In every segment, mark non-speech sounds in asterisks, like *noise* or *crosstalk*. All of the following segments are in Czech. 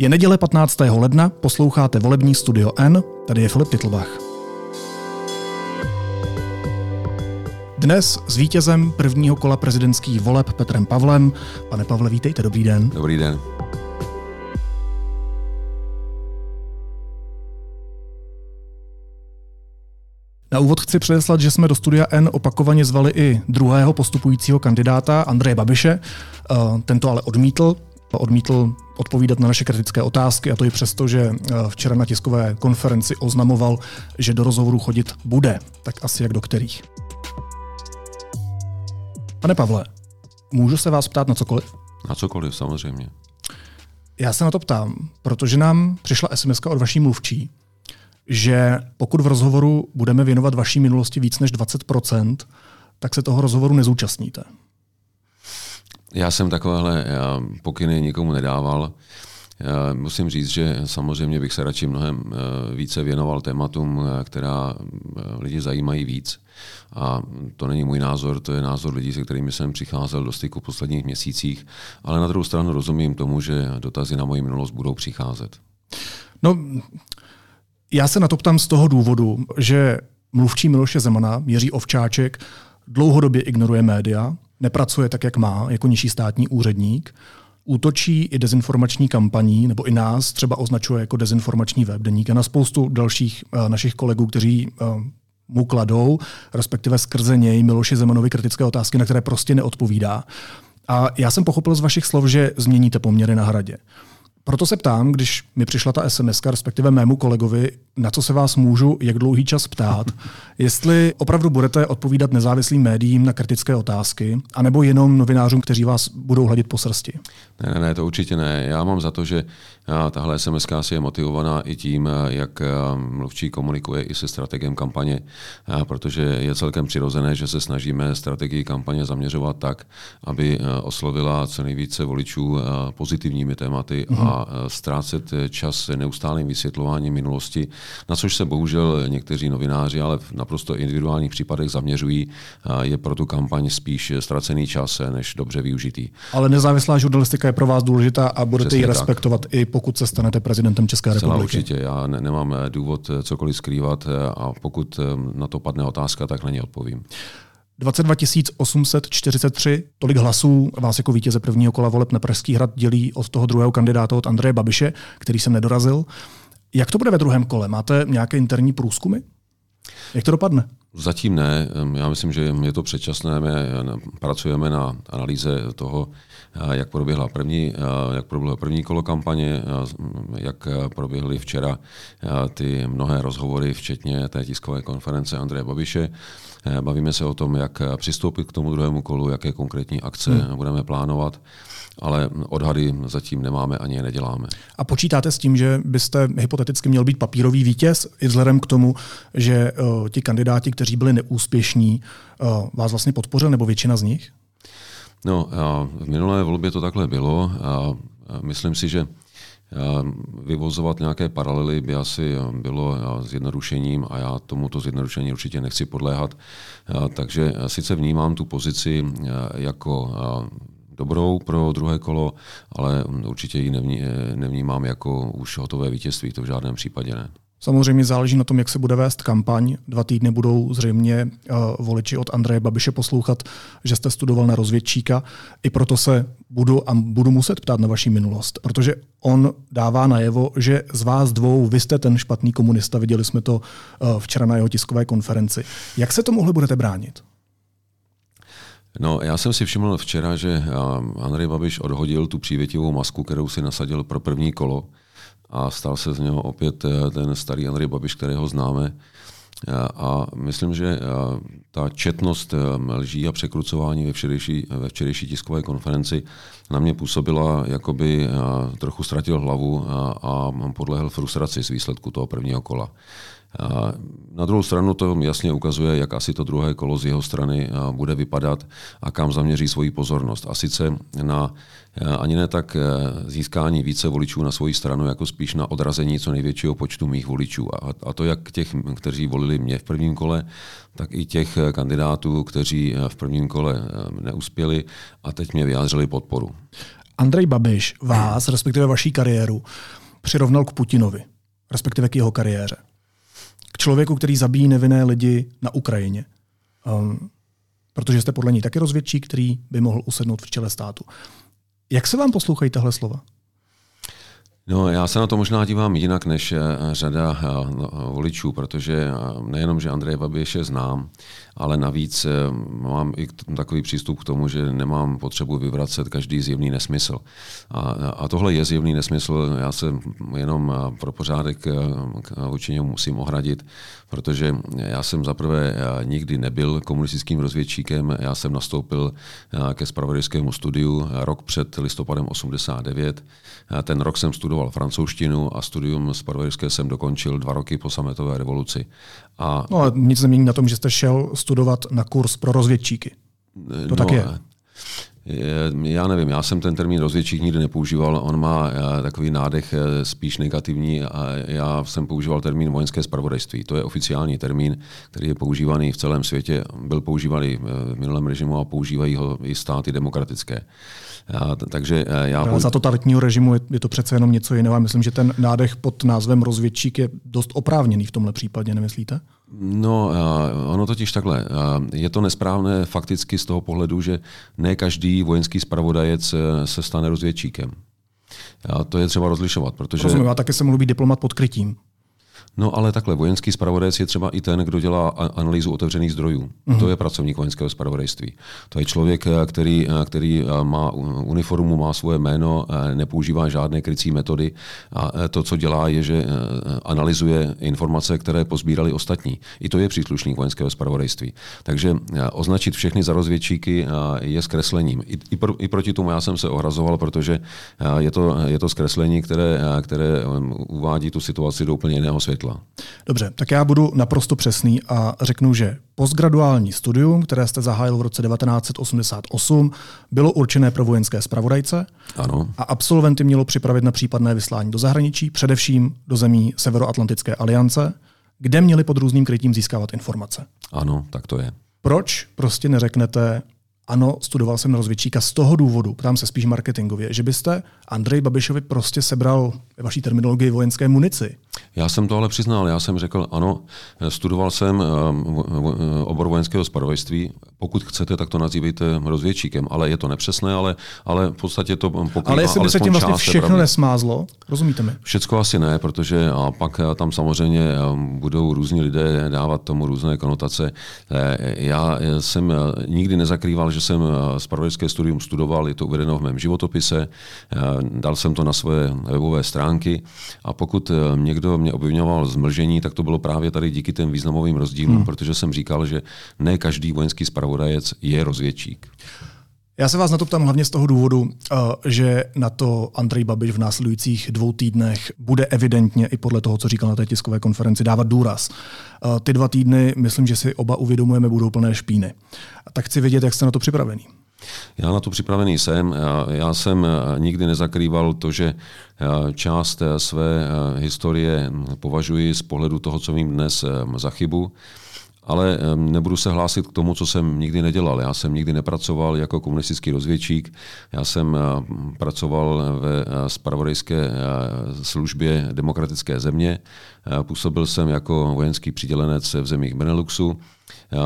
Je neděle 15. ledna, posloucháte volební studio N, tady je Filip Titlbach. Dnes s vítězem prvního kola prezidentských voleb Petrem Pavlem. Pane Pavle, vítejte, dobrý den. Dobrý den. Na úvod chci předeslat, že jsme do studia N opakovaně zvali i druhého postupujícího kandidáta, Andreje Babiše. Eh, tento ale odmítl. Odmítl odpovídat na naše kritické otázky a to i přesto, že eh, včera na tiskové konferenci oznamoval, že do rozhovoru chodit bude. Tak asi jak do kterých. Pane Pavle, můžu se vás ptát na cokoliv? Na cokoliv, samozřejmě. Já se na to ptám, protože nám přišla SMS od vaší mluvčí, že pokud v rozhovoru budeme věnovat vaší minulosti víc než 20%, tak se toho rozhovoru nezúčastníte. Já jsem takovéhle pokyny nikomu nedával. Musím říct, že samozřejmě bych se radši mnohem eh, více věnoval tématům, eh, která eh, lidi zajímají víc. A to není můj názor, to je názor lidí, se kterými jsem přicházel do styku v posledních měsících. Ale na druhou stranu rozumím tomu, že dotazy na moji minulost budou přicházet. No, já se na to ptám z toho důvodu, že mluvčí Miloše Zemana, Jiří Ovčáček, dlouhodobě ignoruje média, nepracuje tak, jak má, jako nižší státní úředník, útočí i dezinformační kampaní, nebo i nás třeba označuje jako dezinformační webdeník a na spoustu dalších uh, našich kolegů, kteří uh, mu kladou, respektive skrze něj Miloši Zemanovi kritické otázky, na které prostě neodpovídá. A já jsem pochopil z vašich slov, že změníte poměry na hradě. Proto se ptám, když mi přišla ta SMS, respektive mému kolegovi, na co se vás můžu jak dlouhý čas ptát, *laughs* jestli opravdu budete odpovídat nezávislým médiím na kritické otázky, anebo jenom novinářům, kteří vás budou hladit po srsti. Ne, ne, ne, to určitě ne. Já mám za to, že tahle SMS asi je motivovaná i tím, jak mluvčí komunikuje i se strategiem kampaně, protože je celkem přirozené, že se snažíme strategii kampaně zaměřovat tak, aby oslovila co nejvíce voličů pozitivními tématy mm-hmm. a ztrácet čas neustálým vysvětlováním minulosti, na což se bohužel někteří novináři, ale v naprosto individuálních případech zaměřují, je pro tu kampaň spíš ztracený čas než dobře využitý. Ale nezávislá žurnalistika je pro vás důležitá a budete Přesně ji respektovat tak. i pokud se stanete prezidentem České Celá republiky. určitě. Já ne, nemám eh, důvod eh, cokoliv skrývat eh, a pokud na to padne otázka, tak na ně odpovím. 22 843, tolik hlasů vás jako vítěze prvního kola voleb na Pražský hrad dělí od toho druhého kandidáta, od Andreje Babiše, který jsem nedorazil. Jak to bude ve druhém kole? Máte nějaké interní průzkumy? Jak to dopadne? Zatím ne. Já myslím, že je to předčasné. My pracujeme na analýze toho, jak proběhla první, jak proběhlo první kolo kampaně, jak proběhly včera ty mnohé rozhovory, včetně té tiskové konference Andreje Babiše. Bavíme se o tom, jak přistoupit k tomu druhému kolu, jaké konkrétní akce hmm. budeme plánovat ale odhady zatím nemáme ani je neděláme. A počítáte s tím, že byste hypoteticky měl být papírový vítěz, i vzhledem k tomu, že uh, ti kandidáti, kteří byli neúspěšní, uh, vás vlastně podpořili, nebo většina z nich? No, v minulé volbě to takhle bylo a myslím si, že Vyvozovat nějaké paralely by asi bylo zjednodušením a já tomuto zjednodušení určitě nechci podléhat. Takže sice vnímám tu pozici jako dobrou pro druhé kolo, ale určitě ji nevní, nevnímám jako už hotové vítězství, to v žádném případě ne. Samozřejmě záleží na tom, jak se bude vést kampaň. Dva týdny budou zřejmě uh, voliči od Andreje Babiše poslouchat, že jste studoval na rozvědčíka. I proto se budu a budu muset ptát na vaši minulost, protože on dává najevo, že z vás dvou vy jste ten špatný komunista. Viděli jsme to uh, včera na jeho tiskové konferenci. Jak se tomuhle budete bránit? No, já jsem si všiml včera, že Andrej Babiš odhodil tu přívětivou masku, kterou si nasadil pro první kolo a stal se z něho opět eh, ten starý Andrej Babiš, kterého známe. A myslím, že eh, ta četnost eh, lží a překrucování ve včerejší, ve včerejší tiskové konferenci na mě působila, jako by trochu ztratil hlavu a podlehl frustraci z výsledku toho prvního kola. Na druhou stranu to jasně ukazuje, jak asi to druhé kolo z jeho strany bude vypadat a kam zaměří svoji pozornost. A sice na ani ne tak e, získání více voličů na svoji stranu, jako spíš na odrazení co největšího počtu mých voličů. A to jak těch, kteří volili mě v prvním kole, tak i těch kandidátů, kteří v prvním kole e, neuspěli a teď mě vyjádřili podporu. Andrej Babiš vás, respektive vaší kariéru, přirovnal k Putinovi, respektive k jeho kariéře. K člověku, který zabíjí nevinné lidi na Ukrajině. Um, protože jste podle ní taky rozvědčí, který by mohl usednout v čele státu. Jak se vám poslouchají tahle slova? No, já se na to možná dívám jinak než eh, řada eh, no, voličů, protože eh, nejenom, že Andreje Babiše znám, ale navíc mám i takový přístup k tomu, že nemám potřebu vyvracet každý zjevný nesmysl. A, a tohle je zjevný nesmysl, já se jenom pro pořádek vůči němu musím ohradit, protože já jsem zaprvé nikdy nebyl komunistickým rozvědčíkem, já jsem nastoupil ke spravodajskému studiu rok před listopadem 89. Ten rok jsem studoval studoval francouzštinu a studium z Parverické jsem dokončil dva roky po sametové revoluci. A... No a nic nemění na tom, že jste šel studovat na kurz pro rozvědčíky. To no, tak je. Já nevím, já jsem ten termín rozvědčík nikdy nepoužíval, on má eh, takový nádech eh, spíš negativní a já jsem používal termín vojenské spravodajství. To je oficiální termín, který je používaný v celém světě, byl používaný v minulém režimu a používají ho i státy demokratické. Já, takže eh, já... Ale za totalitního režimu je, je to přece jenom něco jiného. Myslím, že ten nádech pod názvem rozvědčík je dost oprávněný v tomhle případě, nemyslíte? No, ono totiž takhle. Je to nesprávné fakticky z toho pohledu, že ne každý vojenský spravodajec se stane rozvědčíkem. A to je třeba rozlišovat, protože... Rozumím, a taky se být diplomat pod krytím. No ale takhle, vojenský spravodajec je třeba i ten, kdo dělá analýzu otevřených zdrojů. Mm-hmm. To je pracovník vojenského spravodajství. To je člověk, eh, který, eh, který eh, má uniformu, má svoje jméno, nepoužívá žádné krycí metody a to, co dělá, je, že analyzuje informace, které pozbírali ostatní. I to je příslušník vojenského spravodajství. Takže označit všechny za rozvědčíky je zkreslením. I, i, pro, I proti tomu já jsem se ohrazoval, protože je to, je to zkreslení, které, které uvádí tu situaci do úplně jiného světa světla. Dobře, tak já budu naprosto přesný a řeknu, že postgraduální studium, které jste zahájil v roce 1988, bylo určené pro vojenské spravodajce ano. a absolventy mělo připravit na případné vyslání do zahraničí, především do zemí Severoatlantické aliance, kde měli pod různým krytím získávat informace. Ano, tak to je. Proč prostě neřeknete, ano, studoval jsem na rozvědčíka z toho důvodu, ptám se spíš marketingově, že byste Andrej Babišovi prostě sebral ve vaší terminologii vojenské munici. Já jsem to ale přiznal, já jsem řekl, ano, studoval jsem eh, obor vojenského spravodajství, pokud chcete, tak to nazývejte rozvědčíkem, ale je to nepřesné, ale, ale v podstatě to pokrývá Ale jestli by se tím vlastně všechno pravdy. nesmázlo, rozumíte mi? Všecko asi ne, protože a pak eh, tam samozřejmě eh, budou různí lidé dávat tomu různé konotace. Já jsem nikdy nezakrýval, že jsem spravodajské studium studoval, je to uvedeno v mém životopise, dal jsem to na své webové stránky a pokud někdo mě obvinoval z mlžení, tak to bylo právě tady díky těm významovým rozdílům, hmm. protože jsem říkal, že ne každý vojenský spravodajec je rozvědčík. Já se vás na to ptám hlavně z toho důvodu, eh, že na to Andrej Babiš v následujících dvou týdnech bude evidentně i podle toho, co říkal na té tiskové konferenci, dávat důraz. Eh, ty dva týdny, myslím, že si oba uvědomujeme, budou plné špíny. Tak chci vědět, jak jste na to připravený. Já na to připravený jsem. Já, jsem eh, nikdy nezakrýval to, že část své historie považuji z pohledu toho, co vím dnes, za chybu ale nebudu se hlásit k tomu, co jsem nikdy nedělal. Já jsem nikdy nepracoval jako komunistický rozvědčík, já jsem pracoval ve spravodajské službě demokratické země, působil jsem jako vojenský přidělenec v zemích Beneluxu,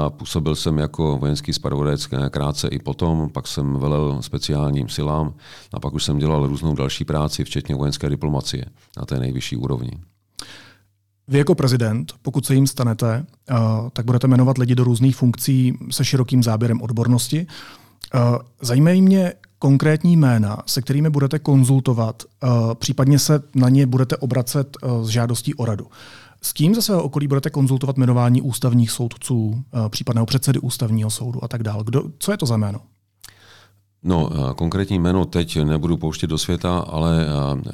působil jsem jako vojenský spravodajec krátce i potom, pak jsem velel speciálním silám a pak už jsem dělal různou další práci, včetně vojenské diplomacie na té nejvyšší úrovni. Vy jako prezident, pokud se jim stanete, eh, tak budete jmenovat lidi do různých funkcí se širokým záběrem odbornosti. Eh, zajímají mě konkrétní jména, se kterými budete konzultovat, eh, případně se na ně budete obracet s žádostí o radu. S kým ze svého okolí budete konzultovat jmenování ústavních soudců, případného předsedy ústavního soudu a tak dále? Co je to za jméno? No, konkrétní jméno teď nebudu pouštět do světa, ale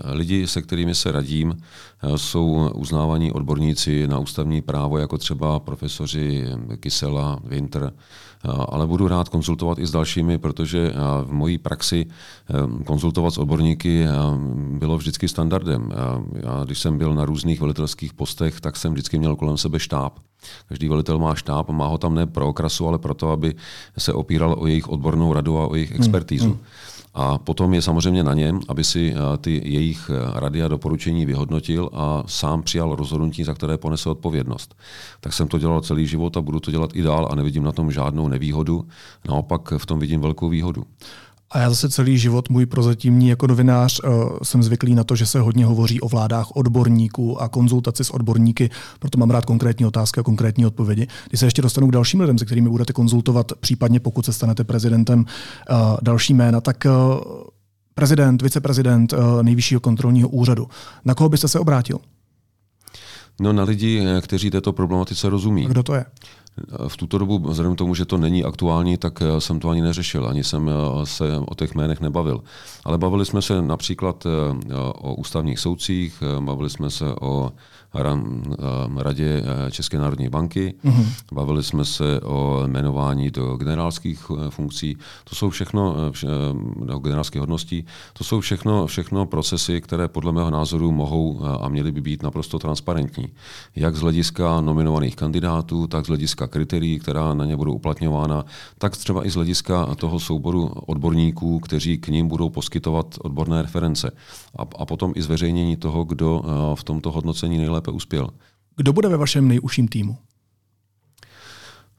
lidi, se kterými se radím, jsou uznávaní odborníci na ústavní právo, jako třeba profesoři Kysela, Winter, ale budu rád konzultovat i s dalšími, protože v mojí praxi konzultovat s odborníky bylo vždycky standardem. Já, když jsem byl na různých velitelských postech, tak jsem vždycky měl kolem sebe štáb. Každý velitel má štáb, má ho tam ne pro okrasu, ale proto, aby se opíral o jejich odbornou radu a o jejich expertízu. Hmm. A potom je samozřejmě na něm, aby si eh, ty jejich eh, rady a doporučení vyhodnotil a sám přijal rozhodnutí, za které ponese odpovědnost. Tak jsem to dělal celý život a budu to dělat i dál a nevidím na tom žádnou nevýhodu. Naopak v tom vidím velkou výhodu. A já zase celý život můj prozatímní jako novinář uh, jsem zvyklý na to, že se hodně hovoří o vládách odborníků a konzultaci s odborníky, proto mám rád konkrétní otázky a konkrétní odpovědi. Když se ještě dostanu k dalším lidem, se kterými budete konzultovat, případně pokud se stanete prezidentem uh, další jména, tak uh, prezident, viceprezident nejvyššího kontrolního úřadu. Na koho byste se obrátil? No na lidi, kteří této problematice rozumí. A kdo to je? V tuto dobu, vzhledem k tomu, že to není aktuální, tak eh, jsem to ani neřešil, ani jsem eh, se o těch jménech nebavil. Ale bavili jsme se například eh, o ústavních soudcích, bavili jsme se o radě České národní banky, mm-hmm. bavili jsme se o jmenování do generálských funkcí. To jsou všechno, do generálských hodností, to jsou všechno, všechno procesy, které podle mého názoru mohou a měly by být naprosto transparentní. Jak z hlediska nominovaných kandidátů, tak z hlediska kritérií, která na ně budou uplatňována, tak třeba i z hlediska toho souboru odborníků, kteří k ním budou poskytovat odborné reference. A, a potom i zveřejnění toho, kdo eh, v tomto hodnocení nejlépe uspěl. Kdo bude ve vašem nejužším týmu?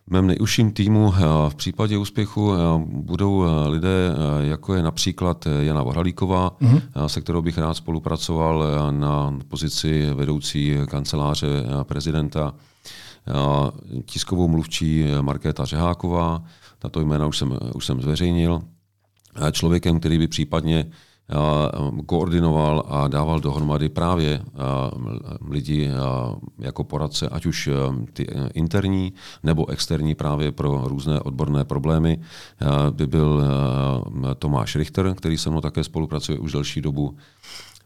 V mém nejužším týmu eh, v případě úspěchu eh, budou lidé, jako je například Jana Vohralíková, mm-hmm. se kterou bych rád spolupracoval na pozici vedoucí kanceláře prezidenta tiskovou mluvčí Markéta Řeháková, tato jména už jsem, už jsem zveřejnil, člověkem, který by případně koordinoval a dával dohromady právě lidi jako poradce, ať už ty interní nebo externí právě pro různé odborné problémy, by byl Tomáš Richter, který se mnou také spolupracuje už delší dobu.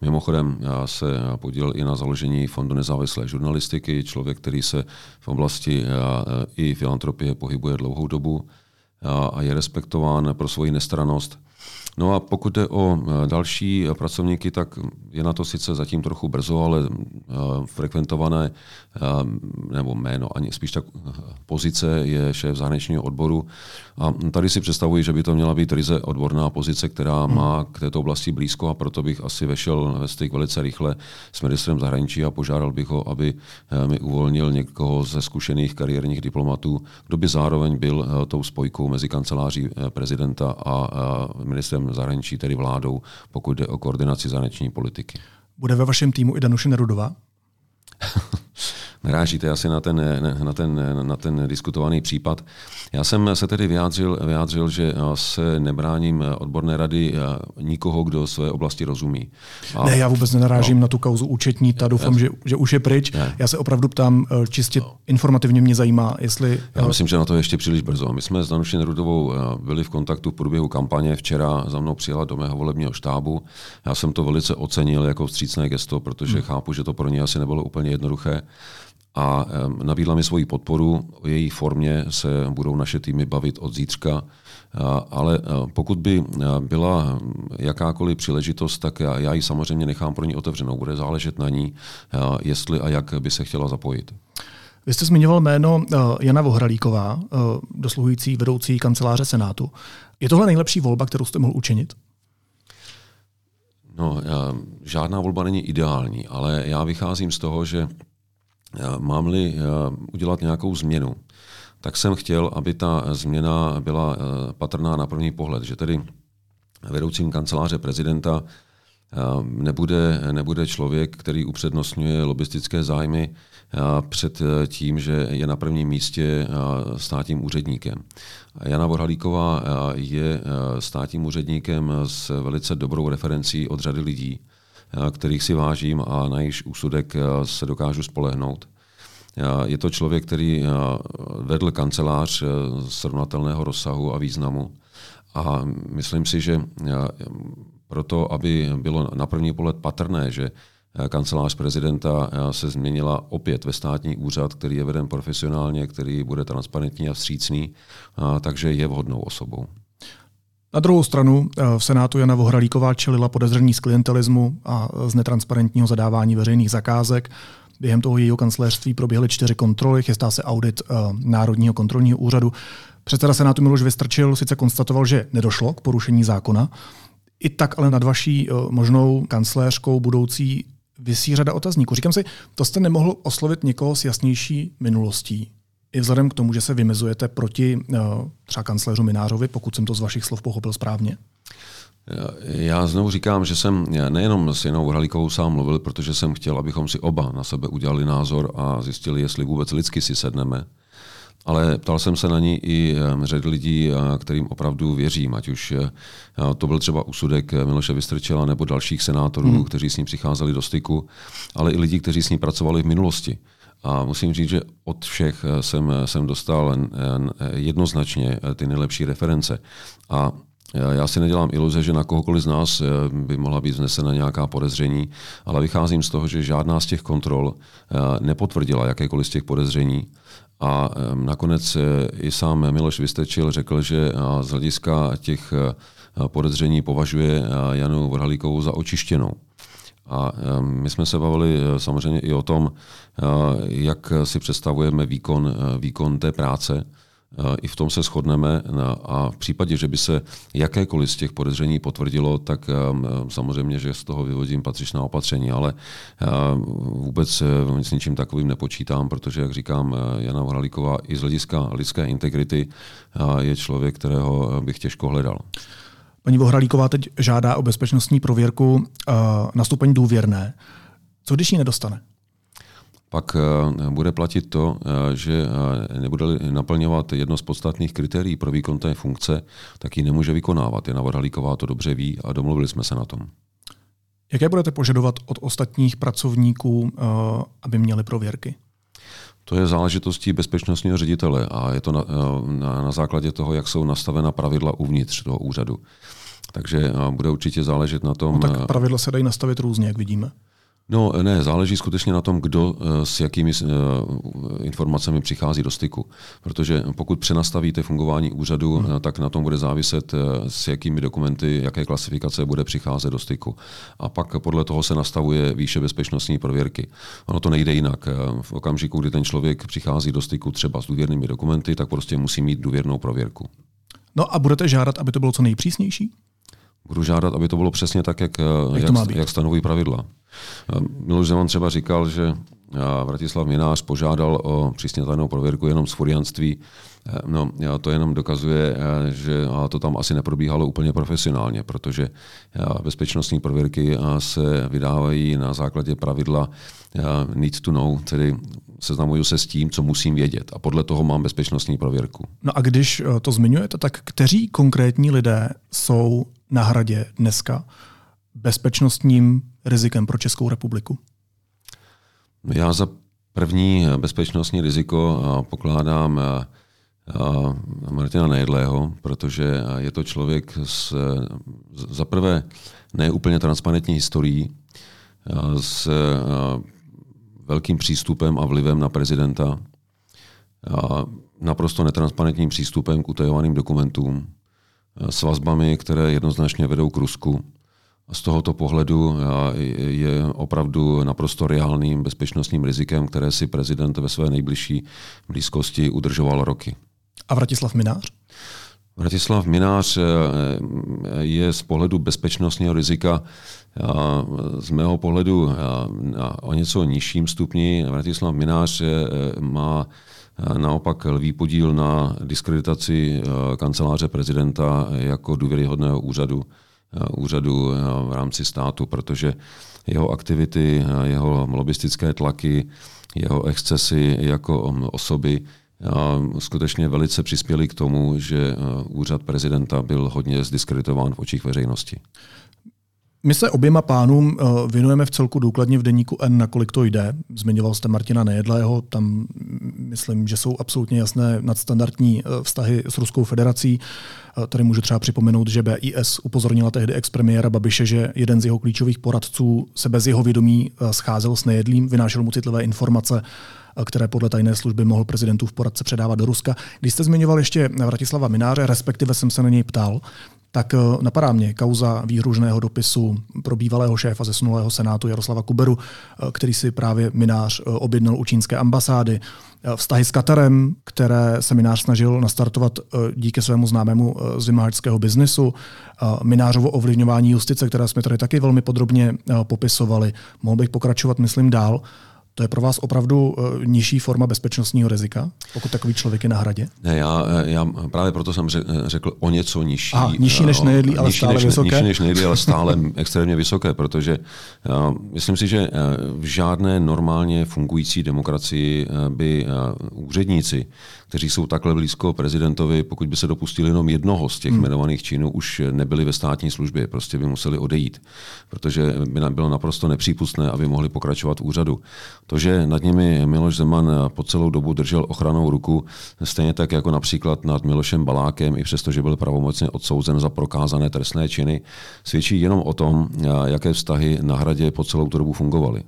Mimochodem, já se podílel i na založení Fondu nezávislé žurnalistiky, člověk, který se v oblasti i filantropie pohybuje dlouhou dobu a je respektován pro svoji nestranost. No a pokud jde o eh, další pracovníky, tak je na to sice zatím trochu brzo, ale eh, frekventované eh, nebo jméno, ani spíš tak pozice je šéf zahraničního odboru. A tady si představuji, že by to měla být ryze odborná pozice, která hmm. má k této oblasti blízko a proto bych asi vešel ve styk velice rychle s ministrem zahraničí a požádal bych ho, aby mi uvolnil někoho ze zkušených kariérních diplomatů, kdo by zároveň byl tou spojkou mezi kanceláří prezidenta a ministrem zahraničí, tedy vládou, pokud jde o koordinaci zahraniční politiky. Bude ve vašem týmu i Danuše Nerudová? *laughs* narážíte asi na ten, na, ten, na ten diskutovaný případ. Já jsem se tedy vyjádřil, vyjádřil, že se nebráním odborné rady nikoho, kdo své oblasti rozumí. A, ne, já vůbec nenarážím no, na tu kauzu účetní, ta doufám, já, že, že už je pryč. Ne. Já se opravdu ptám, e, čistě no. informativně mě zajímá, jestli... Já myslím, že na to je ještě příliš brzo. My jsme s Danuší Nerudovou e, byli v kontaktu v průběhu kampaně. Včera za mnou přijela do mého volebního štábu. Já jsem to velice ocenil jako vstřícné gesto, protože hmm. chápu, že to pro ně asi nebylo úplně jednoduché a nabídla mi svoji podporu. O její formě se budou naše týmy bavit od zítřka. Ale pokud by byla jakákoliv příležitost, tak já, já ji samozřejmě nechám pro ní otevřenou. Bude záležet na ní, jestli a jak by se chtěla zapojit. Vy jste zmiňoval jméno Jana Vohralíková, dosluhující vedoucí kanceláře Senátu. Je tohle nejlepší volba, kterou jste mohl učinit? No, žádná volba není ideální, ale já vycházím z toho, že mám-li eh, udělat nějakou změnu, tak jsem chtěl, aby ta změna byla eh, patrná na první pohled, že tedy vedoucím kanceláře prezidenta eh, nebude, nebude člověk, který upřednostňuje lobistické zájmy před tím, že je na prvním místě státním úředníkem. Jana Vorhalíková je státním úředníkem s velice dobrou referencí od řady lidí kterých si vážím a na jejich úsudek se dokážu spolehnout. Je to člověk, který vedl kancelář srovnatelného rozsahu a významu. A myslím si, že proto, aby bylo na první pohled patrné, že kancelář prezidenta se změnila opět ve státní úřad, který je veden profesionálně, který bude transparentní a vstřícný, takže je vhodnou osobou. Na druhou stranu v Senátu Jana Vohralíková čelila podezření z klientelismu a z netransparentního zadávání veřejných zakázek. Během toho jejího kancelářství proběhly čtyři kontroly, chystá se audit uh, Národního kontrolního úřadu. Předseda Senátu Miloš Vystrčil sice konstatoval, že nedošlo k porušení zákona, i tak ale nad vaší uh, možnou kancléřkou budoucí vysí řada otazníků. Říkám si, to jste nemohl oslovit někoho s jasnější minulostí. I vzhledem k tomu, že se vymezujete proti uh, třeba kancléřu Minářovi, pokud jsem to z vašich slov pochopil správně. Já znovu říkám, že jsem nejenom s Janou Hralikovou sám mluvil, protože jsem chtěl, abychom si oba na sebe udělali názor a zjistili, jestli vůbec lidsky si sedneme. Ale ptal jsem se na ní i řad lidí, kterým opravdu věřím, ať už to byl třeba úsudek Miloše Vystrčela nebo dalších senátorů, hmm. kteří s ním přicházeli do styku, ale i lidí, kteří s ním pracovali v minulosti. A musím říct, že od všech jsem, jsem dostal jednoznačně ty nejlepší reference. A já si nedělám iluze, že na kohokoliv z nás eh, by mohla být vznesena nějaká podezření, ale vycházím z toho, že žádná z těch kontrol eh, nepotvrdila jakékoliv z těch podezření. A eh, nakonec i sám Miloš Vystečil řekl, že z hlediska těch podezření považuje Janu Vrhalíkovou za očištěnou. A my jsme se bavili samozřejmě i o tom, jak si představujeme výkon, výkon té práce. I v tom se shodneme a v případě, že by se jakékoliv z těch podezření potvrdilo, tak um, samozřejmě, že z toho vyvodím patřičná opatření, ale uh, vůbec s ničím takovým nepočítám, protože, jak říkám, Jana Hralíková i z hlediska lidské integrity je člověk, kterého bych těžko hledal. Paní Vohralíková teď žádá o bezpečnostní prověrku na stupeň důvěrné. Co když ji nedostane? pak eh, bude platit to, eh, že eh, nebude naplňovat jedno z podstatných kritérií pro výkon té funkce, tak ji nemůže vykonávat. Jana Varhalíková to dobře ví a domluvili jsme se na tom. Jaké budete požadovat od ostatních pracovníků, aby měli prověrky? To je záležitostí bezpečnostního ředitele a je to na, na, na základě toho, jak jsou nastavena pravidla uvnitř toho úřadu. Takže bude určitě záležet na tom. No, tak pravidla se dají nastavit různě, jak vidíme. No ne, záleží skutečně na tom, kdo eh, s jakými eh, informacemi přichází do styku. Protože pokud přenastavíte fungování úřadu, hmm. tak na tom bude záviset, s jakými dokumenty, jaké klasifikace bude přicházet do styku. A pak podle toho se nastavuje výše bezpečnostní prověrky. Ono to nejde jinak. V okamžiku, kdy ten člověk přichází do styku třeba s důvěrnými dokumenty, tak prostě musí mít důvěrnou prověrku. No a budete žádat, aby to bylo co nejpřísnější? Budu žádat, aby to bylo přesně tak, jak, jak, jak, jak stanovují pravidla. Miloš Zeman třeba říkal, že Vratislav Minář požádal o přísně tajnou prověrku jenom z furianství. No, to jenom dokazuje, že to tam asi neprobíhalo úplně profesionálně, protože bezpečnostní prověrky se vydávají na základě pravidla need to know, tedy seznamuju se s tím, co musím vědět a podle toho mám bezpečnostní prověrku. No a když to zmiňujete, tak kteří konkrétní lidé jsou na hradě dneska bezpečnostním rizikem pro Českou republiku? Já za první bezpečnostní riziko pokládám Martina Nejedlého, protože je to člověk s za prvé neúplně transparentní historií, s velkým přístupem a vlivem na prezidenta, naprosto netransparentním přístupem k utajovaným dokumentům, s vazbami, které jednoznačně vedou k Rusku z tohoto pohledu je opravdu naprosto reálným bezpečnostním rizikem, které si prezident ve své nejbližší blízkosti udržoval roky. A Vratislav Minář? Vratislav Minář eh, je z pohledu bezpečnostního rizika z mého pohledu o něco nižším stupni. Vratislav Minář eh, má eh, naopak lvý podíl na diskreditaci kanceláře prezidenta jako důvěryhodného úřadu Eh, úřadu eh, v rámci státu, protože jeho aktivity, eh, jeho lobistické tlaky, jeho excesy jako mm, osoby skutečně velice přispěly k tomu, že úřad prezidenta byl hodně zdiskreditován v očích veřejnosti. My se oběma pánům věnujeme v celku důkladně v deníku N, nakolik to jde. Zmiňoval jste Martina Nejedlého, tam mm, myslím, že jsou absolutně jasné nadstandardní vztahy s Ruskou federací. Tady můžu třeba připomenout, že BIS upozornila tehdy ex-premiéra Babiše, že jeden z jeho klíčových poradců se bez jeho vědomí eh, scházel s nejedlým, vynášel mu citlivé informace, eh, které podle tajné služby mohl prezidentův poradce předávat do Ruska. Když jste zmiňoval ještě Vratislava Mináře, respektive jsem se na něj ptal, tak eh, napadá mě kauza výhružného dopisu pro bývalého šéfa zesnulého senátu Jaroslava Kuberu, eh, který si právě minář eh, objednal u čínské ambasády. Vztahy s Katarem, které se minář snažil nastartovat díky svému známému z vymáhačského biznesu, minářovo ovlivňování justice, které jsme tady taky velmi podrobně popisovali. Mohl bych pokračovat, myslím, dál. To je pro vás opravdu uh, nižší forma bezpečnostního rizika, pokud takový člověk je na hradě? Ne, já, já právě proto jsem řekl o něco nižší. Aha, nižší než nejedlí, ale nižší stále než, vysoké? Nižší než nejedlí, ale *laughs* stále extrémně vysoké, protože myslím si, že v žádné normálně fungující demokracii by úředníci kteří jsou takhle blízko prezidentovi, pokud by se dopustili jenom jednoho z těch hmm. jmenovaných činů, už nebyli ve státní službě, prostě by museli odejít, protože by bylo naprosto nepřípustné, aby mohli pokračovat v úřadu. To, že nad nimi Miloš Zeman po celou dobu držel ochranou ruku, stejně tak jako například nad Milošem Balákem, i přesto, že byl pravomocně odsouzen za prokázané trestné činy, svědčí jenom o tom, jaké vztahy na hradě po celou tu dobu fungovaly.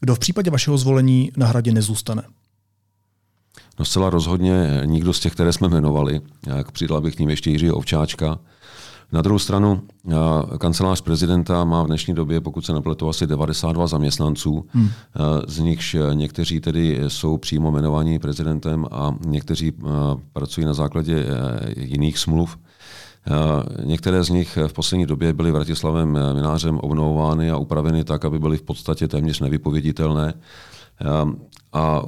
Kdo v případě vašeho zvolení na hradě nezůstane? No zcela rozhodně nikdo z těch, které jsme jmenovali. Jak přidal bych k ním ještě Jiřího Ovčáčka. Na druhou stranu, kancelář prezidenta má v dnešní době, pokud se nepletu, asi 92 zaměstnanců, hmm. z nichž někteří tedy jsou přímo jmenovaní prezidentem a někteří pracují na základě jiných smluv. Některé z nich v poslední době byly Vratislavem Minářem obnovovány a upraveny tak, aby byly v podstatě téměř nevypověditelné. A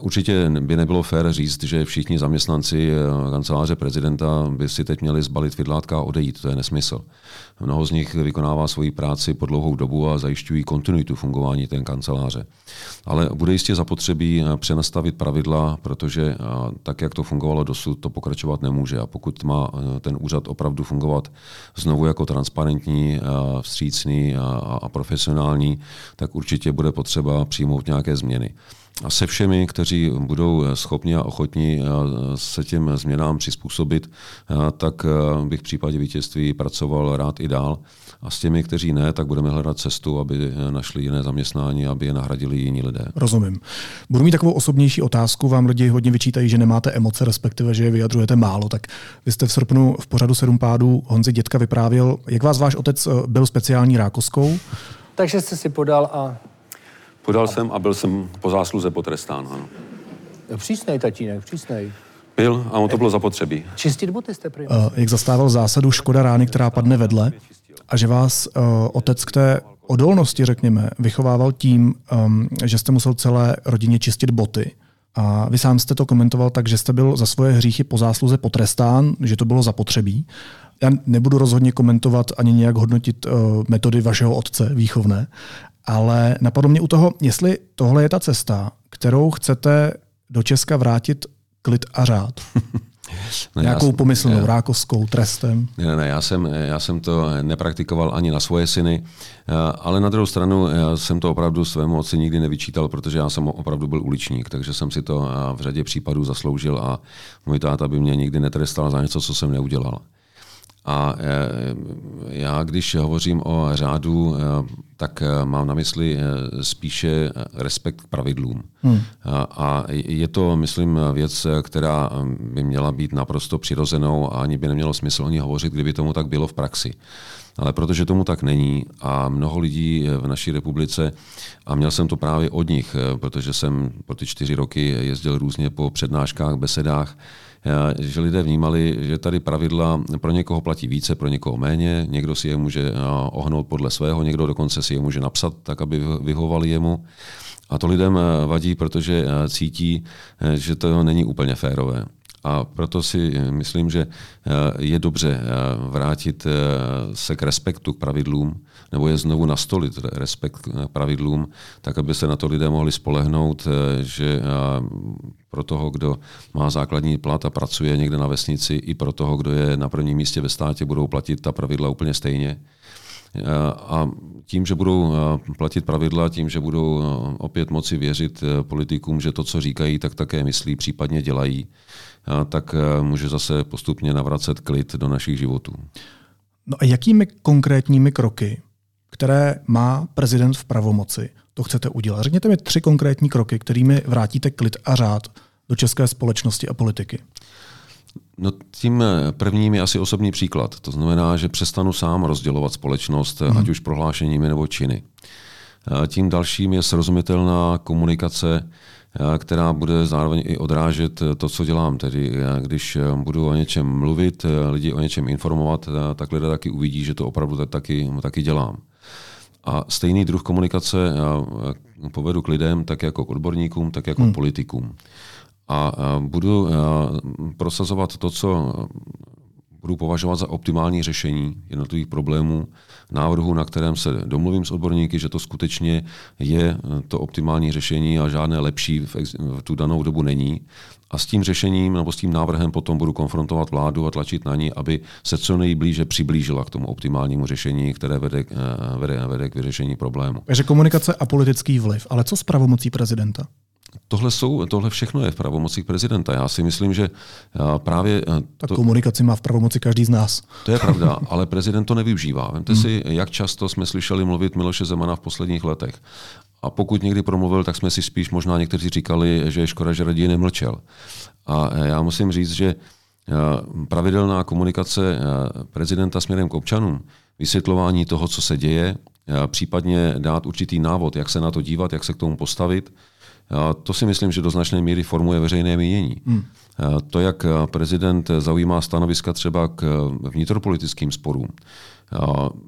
určitě by nebylo fér říct, že všichni zaměstnanci eh, kanceláře prezidenta by si teď měli zbalit vidlátka a odejít. To je nesmysl. Mnoho z nich vykonává svoji práci po dlouhou dobu a zajišťují kontinuitu fungování té kanceláře. Ale bude jistě zapotřebí eh, přenastavit pravidla, protože eh, tak, jak to fungovalo dosud, to pokračovat nemůže. A pokud má ten úřad opravdu fungovat znovu jako transparentní, vstřícný a profesionální, tak určitě bude potřeba přijmout nějaké změny se všemi, kteří budou schopni a ochotní se těm změnám přizpůsobit, tak bych v případě vítězství pracoval rád i dál. A s těmi, kteří ne, tak budeme hledat cestu, aby našli jiné zaměstnání, aby je nahradili jiní lidé. Rozumím. Budu mít takovou osobnější otázku. Vám lidi hodně vyčítají, že nemáte emoce, respektive, že je vyjadřujete málo. Tak vy jste v srpnu v pořadu Sedm pádů Honzi Dětka vyprávěl, jak vás váš otec byl speciální rákoskou. Takže jste si podal a Podal jsem a byl jsem po zásluze potrestán. Ano. Přísnej tatínek, přísnej. Byl a on to bylo zapotřebí. Čistit boty jste prý. Uh, jak zastával zásadu škoda rány, která padne vedle a že vás uh, otec k té odolnosti, řekněme, vychovával tím, um, že jste musel celé rodině čistit boty. A vy sám jste to komentoval tak, že jste byl za svoje hříchy po zásluze potrestán, že to bylo zapotřebí. Já nebudu rozhodně komentovat ani nějak hodnotit uh, metody vašeho otce výchovné, ale napadlo mě u toho, jestli tohle je ta cesta, kterou chcete do Česka vrátit klid a řád. *laughs* No Nějakou já, pomyslnou, já, rákoskou, trestem? Ne, ne, já jsem, já jsem to nepraktikoval ani na svoje syny, eh, ale na druhou stranu já jsem to opravdu svému otci nikdy nevyčítal, protože já jsem opravdu byl uličník, takže jsem si to eh, v řadě případů zasloužil a můj táta by mě nikdy netrestal za něco, co jsem neudělal. A eh, já, když hovořím o řádu, eh, tak eh, mám na mysli spíše respekt k pravidlům. Hmm. A je to, myslím, věc, která by měla být naprosto přirozenou a ani by nemělo smysl o ní hovořit, kdyby tomu tak bylo v praxi. Ale protože tomu tak není a mnoho lidí v naší republice, a měl jsem to právě od nich, protože jsem po ty čtyři roky jezdil různě po přednáškách, besedách, že lidé vnímali, že tady pravidla pro někoho platí více, pro někoho méně, někdo si je může ohnout podle svého, někdo dokonce si je může napsat tak, aby vyhovali jemu. A to lidem vadí, protože cítí, že to není úplně férové. A proto si myslím, že je dobře vrátit se k respektu k pravidlům, nebo je znovu nastolit respekt k pravidlům, tak aby se na to lidé mohli spolehnout, že pro toho, kdo má základní plat a pracuje někde na vesnici, i pro toho, kdo je na prvním místě ve státě, budou platit ta pravidla úplně stejně. A tím, že budou platit pravidla, tím, že budou opět moci věřit politikům, že to, co říkají, tak také myslí, případně dělají, tak může zase postupně navracet klid do našich životů. No a jakými konkrétními kroky, které má prezident v pravomoci, to chcete udělat? Řekněte mi tři konkrétní kroky, kterými vrátíte klid a řád do české společnosti a politiky. No tím prvním je asi osobní příklad. To znamená, že přestanu sám rozdělovat společnost, hmm. ať už prohlášeními nebo činy. Tím dalším je srozumitelná komunikace, která bude zároveň i odrážet to, co dělám. Tedy když budu o něčem mluvit, lidi o něčem informovat, tak lidé taky uvidí, že to opravdu taky, taky dělám. A stejný druh komunikace já povedu k lidem, tak jako k odborníkům, tak jako hmm. k politikům. A budu prosazovat to, co budu považovat za optimální řešení jednotlivých problémů, návrhu, na kterém se domluvím s odborníky, že to skutečně je to optimální řešení a žádné lepší v, v tu danou dobu není. A s tím řešením nebo s tím návrhem potom budu konfrontovat vládu a tlačit na ní, aby se co nejblíže přiblížila k tomu optimálnímu řešení, které vede, eh, vede, vede k vyřešení problému. Takže komunikace a politický vliv. Ale co s pravomocí prezidenta? Tohle, jsou, tohle všechno je v pravomocích prezidenta. Já si myslím, že právě... Tak to, komunikaci má v pravomoci každý z nás. To je pravda, *laughs* ale prezident to nevyužívá. Vemte hmm. si, jak často jsme slyšeli mluvit Miloše Zemana v posledních letech. A pokud někdy promluvil, tak jsme si spíš možná někteří říkali, že je škoda, že raději nemlčel. A já musím říct, že pravidelná komunikace prezidenta směrem k občanům, vysvětlování toho, co se děje, případně dát určitý návod, jak se na to dívat, jak se k tomu postavit, to si myslím, že do značné míry formuje veřejné mínění. Hmm. To, jak prezident zaujímá stanoviska třeba k vnitropolitickým sporům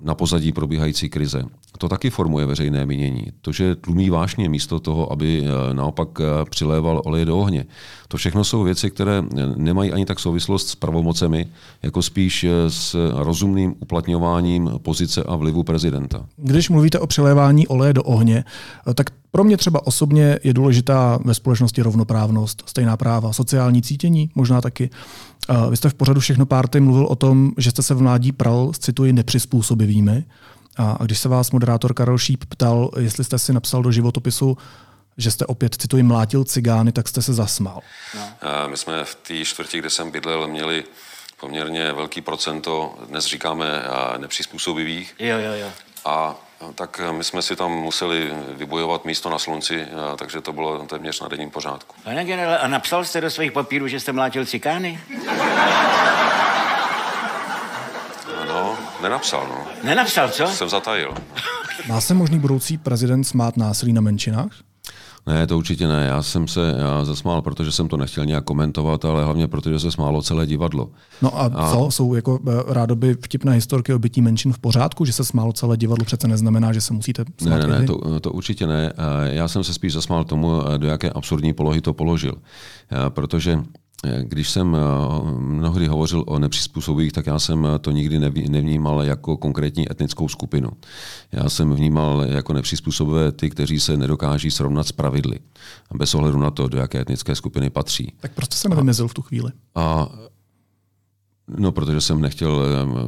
na pozadí probíhající krize, to taky formuje veřejné mínění. To, že tlumí vášně místo toho, aby e, naopak e, přiléval olej do ohně. To všechno jsou věci, které nemají ani tak souvislost s pravomocemi, jako spíš e, s rozumným uplatňováním pozice a vlivu prezidenta. Když mluvíte o přilévání oleje do ohně, tak pro mě třeba osobně je důležitá ve společnosti rovnoprávnost, stejná práva, sociální cítění, možná taky. Vy jste v pořadu Všechno párty mluvil o tom, že jste se v mládí pral, cituji, nepřizpůsobivými. A když se vás moderátor Karel Šíp ptal, jestli jste si napsal do životopisu, že jste opět, cituji, mlátil cigány, tak jste se zasmál. No. My jsme v té čtvrti, kde jsem bydlel, měli poměrně velký procento, dnes říkáme nepřizpůsobivých. Jo, jo, jo. A tak my jsme si tam museli vybojovat místo na slunci, takže to bylo téměř na denním pořádku. Pane generále, a napsal jste do svých papírů, že jste mlátil cikány? No, nenapsal, no. Nenapsal, co? Jsem zatajil. *laughs* Má se možný budoucí prezident smát násilí na menšinách? Ne, to určitě ne. Já jsem se já zasmál, protože jsem to nechtěl nějak komentovat, ale hlavně protože se smálo celé divadlo. No a, a... co? Jsou jako eh, rádoby vtipné historky o bytí menšin v pořádku, že se smálo celé divadlo přece neznamená, že se musíte smát Ne, ne, ne, to, to určitě ne. Já jsem se spíš zasmál tomu, do jaké absurdní polohy to položil. Protože když jsem eh, mnohdy hovořil o nepřizpůsobivých, tak já jsem to nikdy nevnímal jako konkrétní etnickou skupinu. Já jsem vnímal jako nepřizpůsobivé ty, kteří se nedokáží srovnat s pravidly, bez ohledu na to, do jaké etnické skupiny patří. Tak proč se nevymezil v tu chvíli? A No, protože jsem nechtěl,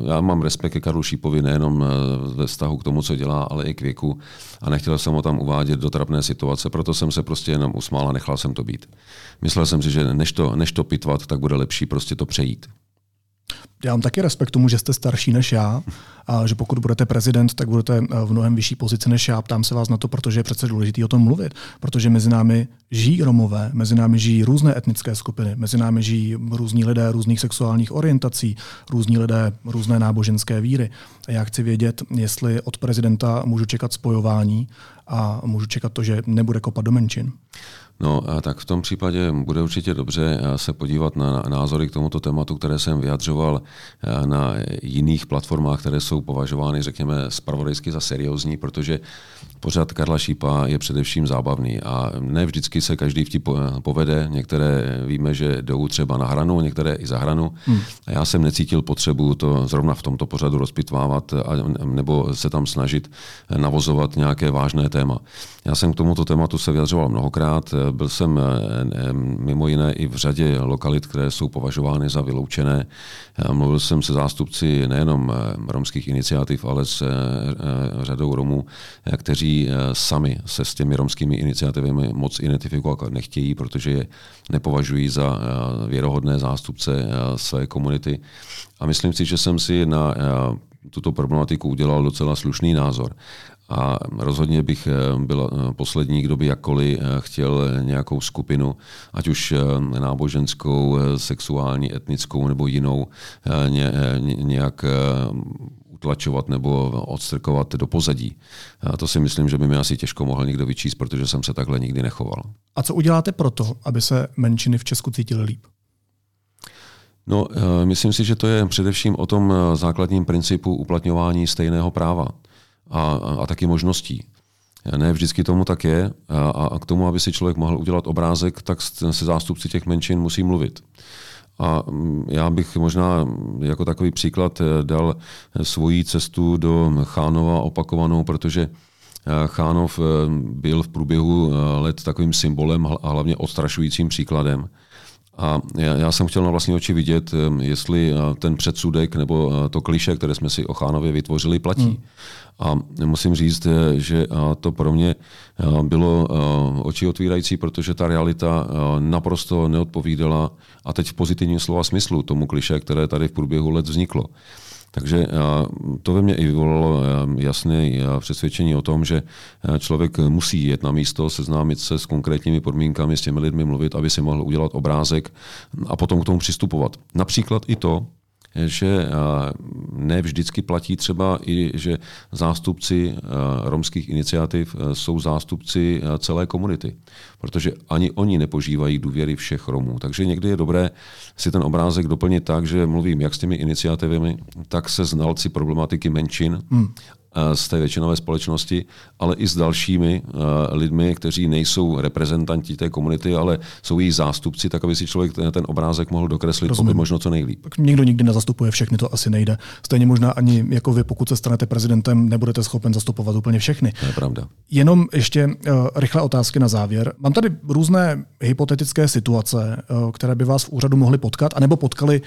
já mám respekt ke Karlu Šípovi nejenom eh, ve vztahu k tomu, co dělá, ale i k věku a nechtěl jsem ho tam uvádět do trapné situace, proto jsem se prostě jenom usmál a nechal jsem to být. Myslel jsem si, že než to, než to pitvat, tak bude lepší prostě to přejít já mám taky respekt tomu, že jste starší než já a že pokud budete prezident, tak budete eh, v mnohem vyšší pozici než já. Ptám se vás na to, protože je přece důležité o tom mluvit. Protože mezi námi žijí Romové, mezi námi žijí různé etnické skupiny, mezi námi žijí různí lidé různých sexuálních orientací, různí lidé různé náboženské víry. A já chci vědět, jestli od prezidenta můžu čekat spojování a můžu čekat to, že nebude kopat do menšin. No, tak v tom případě bude určitě dobře se podívat na názory k tomuto tématu, které jsem vyjadřoval na jiných platformách, které jsou považovány, řekněme, spravodajsky za seriózní, protože pořád Karla Šípa je především zábavný a ne vždycky se každý vtip povede. Některé víme, že jdou třeba na hranu, některé i za hranu. Hmm. A já jsem necítil potřebu to zrovna v tomto pořadu rozpitvávat a, nebo se tam snažit navozovat nějaké vážné téma. Já jsem k tomuto tématu se vyjadřoval mnohokrát. Byl jsem eh, mimo jiné i v řadě lokalit, které jsou považovány za vyloučené. Mluvil jsem se zástupci nejenom eh, romských iniciativ, ale s eh, řadou Romů, kteří sami se s těmi romskými iniciativami moc identifikovat nechtějí, protože je nepovažují za věrohodné zástupce své komunity. A myslím si, že jsem si na tuto problematiku udělal docela slušný názor. A rozhodně bych byl poslední, kdo by jakkoliv chtěl nějakou skupinu, ať už náboženskou, sexuální, etnickou nebo jinou, nějak utlačovat nebo odstrkovat do pozadí. A to si myslím, že by mi asi těžko mohl někdo vyčíst, protože jsem se takhle nikdy nechoval. A co uděláte proto, aby se menšiny v Česku cítily líp? No, eh, myslím si, že to je především o tom eh, základním principu uplatňování stejného práva a, a taky možností. Ne vždycky tomu tak je a, a k tomu, aby si člověk mohl udělat obrázek, tak se zástupci těch menšin musí mluvit. A mm, já bych možná jako takový příklad eh, dal svoji cestu do Chánova opakovanou, protože Chánov byl v průběhu let takovým symbolem a hlavně odstrašujícím příkladem. A já jsem chtěl na vlastní oči vidět, jestli ten předsudek nebo to kliše, které jsme si o Chánově vytvořili, platí. Hmm. A musím říct, že to pro mě bylo oči otvírající, protože ta realita naprosto neodpovídala, a teď v pozitivním slova smyslu, tomu kliše, které tady v průběhu let vzniklo. Takže to ve mně i vyvolalo jasné přesvědčení o tom, že člověk musí jet na místo, seznámit se s konkrétními podmínkami, s těmi lidmi mluvit, aby si mohl udělat obrázek a potom k tomu přistupovat. Například i to, že ne vždycky platí třeba i, že zástupci romských iniciativ jsou zástupci celé komunity, protože ani oni nepožívají důvěry všech Romů. Takže někdy je dobré si ten obrázek doplnit tak, že mluvím jak s těmi iniciativami, tak se znalci problematiky menšin hmm z té většinové společnosti, ale i s dalšími lidmi, kteří nejsou reprezentanti té komunity, ale jsou její zástupci, tak aby si člověk ten obrázek mohl dokreslit pokud možno co nejlíp. Tak nikdo nikdy nezastupuje všechny, to asi nejde. Stejně možná ani jako vy, pokud se stanete prezidentem, nebudete schopen zastupovat úplně všechny. To je pravda. Jenom ještě uh, rychlé otázky na závěr. Mám tady různé hypotetické situace, uh, které by vás v úřadu mohly potkat, anebo potkali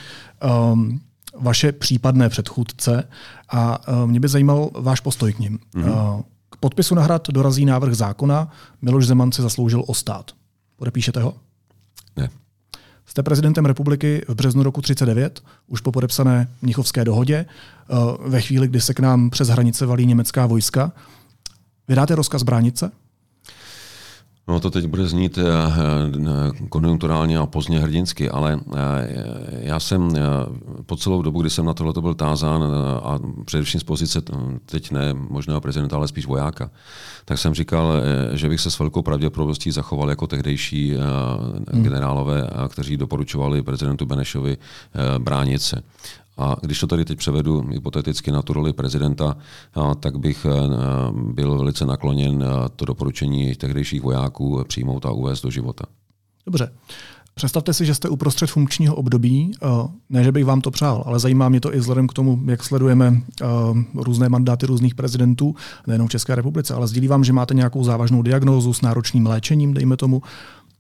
um, vaše případné předchůdce a e, mě by zajímal váš postoj k ním. Mm-hmm. K podpisu na hrad dorazí návrh zákona, Miloš Zeman si zasloužil o stát. Podepíšete ho? Ne. Jste prezidentem republiky v březnu roku 39, už po podepsané Mnichovské dohodě, e, ve chvíli, kdy se k nám přes hranice valí německá vojska. Vydáte rozkaz bránit se? No to teď bude znít eh, eh, konjunkturálně a pozdně hrdinsky, ale eh, já jsem po celou dobu, kdy jsem na tohle byl tázán a především z pozice, teď ne možného prezidenta, ale spíš vojáka, tak jsem říkal, že bych se s velkou pravděpodobností zachoval jako tehdejší hmm. generálové, kteří doporučovali prezidentu Benešovi bránit se. A když to tady teď převedu hypoteticky na tu roli prezidenta, tak bych e, byl velice nakloněn e, to doporučení tehdejších vojáků přijmout a uvést do života. Dobře. Představte si, že jste uprostřed funkčního období. E, ne, že bych vám to přál, ale zajímá mě to i vzhledem k tomu, jak sledujeme různé mandáty různých prezidentů, nejenom v České republice, ale sdílí vám, že máte nějakou závažnou diagnózu s náročným léčením, dejme tomu.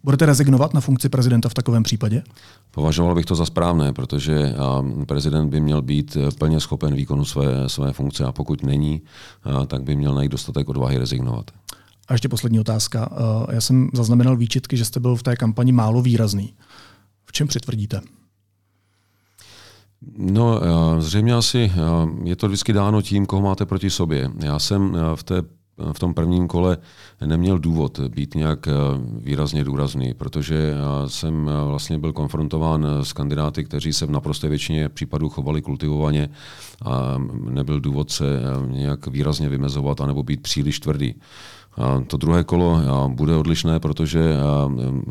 Budete rezignovat na funkci prezidenta v takovém případě? Považoval bych to za správné, protože prezident by měl být plně schopen výkonu své, své funkce a pokud není, tak by měl najít dostatek odvahy rezignovat. A ještě poslední otázka. Já jsem zaznamenal výčitky, že jste byl v té kampani málo výrazný. V čem přitvrdíte? No, zřejmě asi je to vždycky dáno tím, koho máte proti sobě. Já jsem v té v tom prvním kole neměl důvod být nějak eh, výrazně důrazný, protože jsem eh, vlastně byl konfrontován s kandidáty, kteří se v naprosté většině případů chovali kultivovaně a nebyl důvod se eh, nějak výrazně vymezovat anebo být příliš tvrdý. To druhé kolo bude odlišné, protože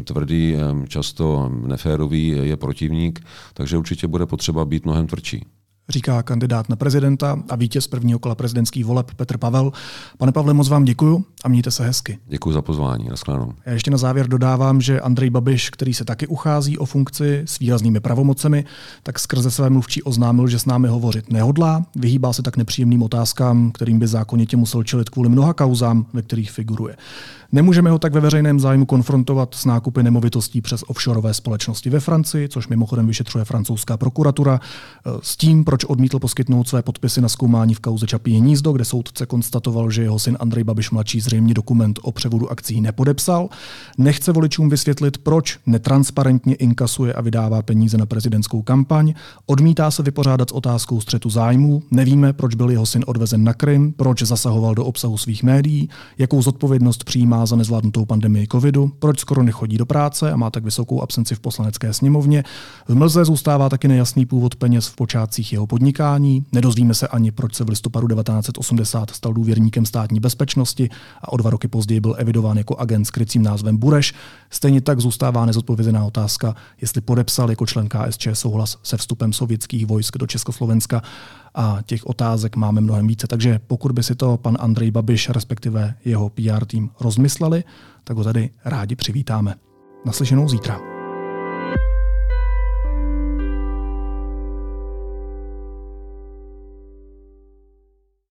tvrdý, často neférový je protivník, takže určitě bude potřeba být mnohem tvrdší říká kandidát na prezidenta a vítěz prvního kola prezidentských voleb Petr Pavel. Pane Pavle, moc vám děkuju a mějte se hezky. Děkuji za pozvání. Naschledanou. Já ještě na závěr dodávám, že Andrej Babiš, který se taky uchází o funkci s výraznými pravomocemi, tak skrze své mluvčí oznámil, že s námi hovořit nehodlá. Vyhýbá se tak nepříjemným otázkám, kterým by zákonitě musel čelit kvůli mnoha kauzám, ve kterých figuruje. Nemůžeme ho tak ve veřejném zájmu konfrontovat s nákupy nemovitostí přes offshoreové společnosti ve Francii, což mimochodem vyšetřuje francouzská prokuratura, s tím, proč odmítl poskytnout své podpisy na zkoumání v kauze Čapí hnízdo, kde soudce konstatoval, že jeho syn Andrej Babiš mladší zřejmě dokument o převodu akcí nepodepsal. Nechce voličům vysvětlit, proč netransparentně inkasuje a vydává peníze na prezidentskou kampaň. Odmítá se vypořádat s otázkou střetu zájmů. Nevíme, proč byl jeho syn odvezen na Krym, proč zasahoval do obsahu svých médií, jakou zodpovědnost přijímá za nezvládnutou pandemii covidu, proč skoro nechodí do práce a má tak vysokou absenci v poslanecké sněmovně. V mlze zůstává taky nejasný původ peněz v počátcích jeho podnikání. Nedozvíme se ani, proč se v listopadu 1980 stal důvěrníkem státní bezpečnosti a o dva roky později byl evidován jako agent s krycím názvem Bureš. Stejně tak zůstává nezodpovězená otázka, jestli podepsal jako člen KSČ souhlas se vstupem sovětských vojsk do Československa a těch otázek máme mnohem více. Takže pokud by si to pan Andrej Babiš, respektive jeho PR tým rozmysleli, tak ho tady rádi přivítáme. Naslyšenou zítra.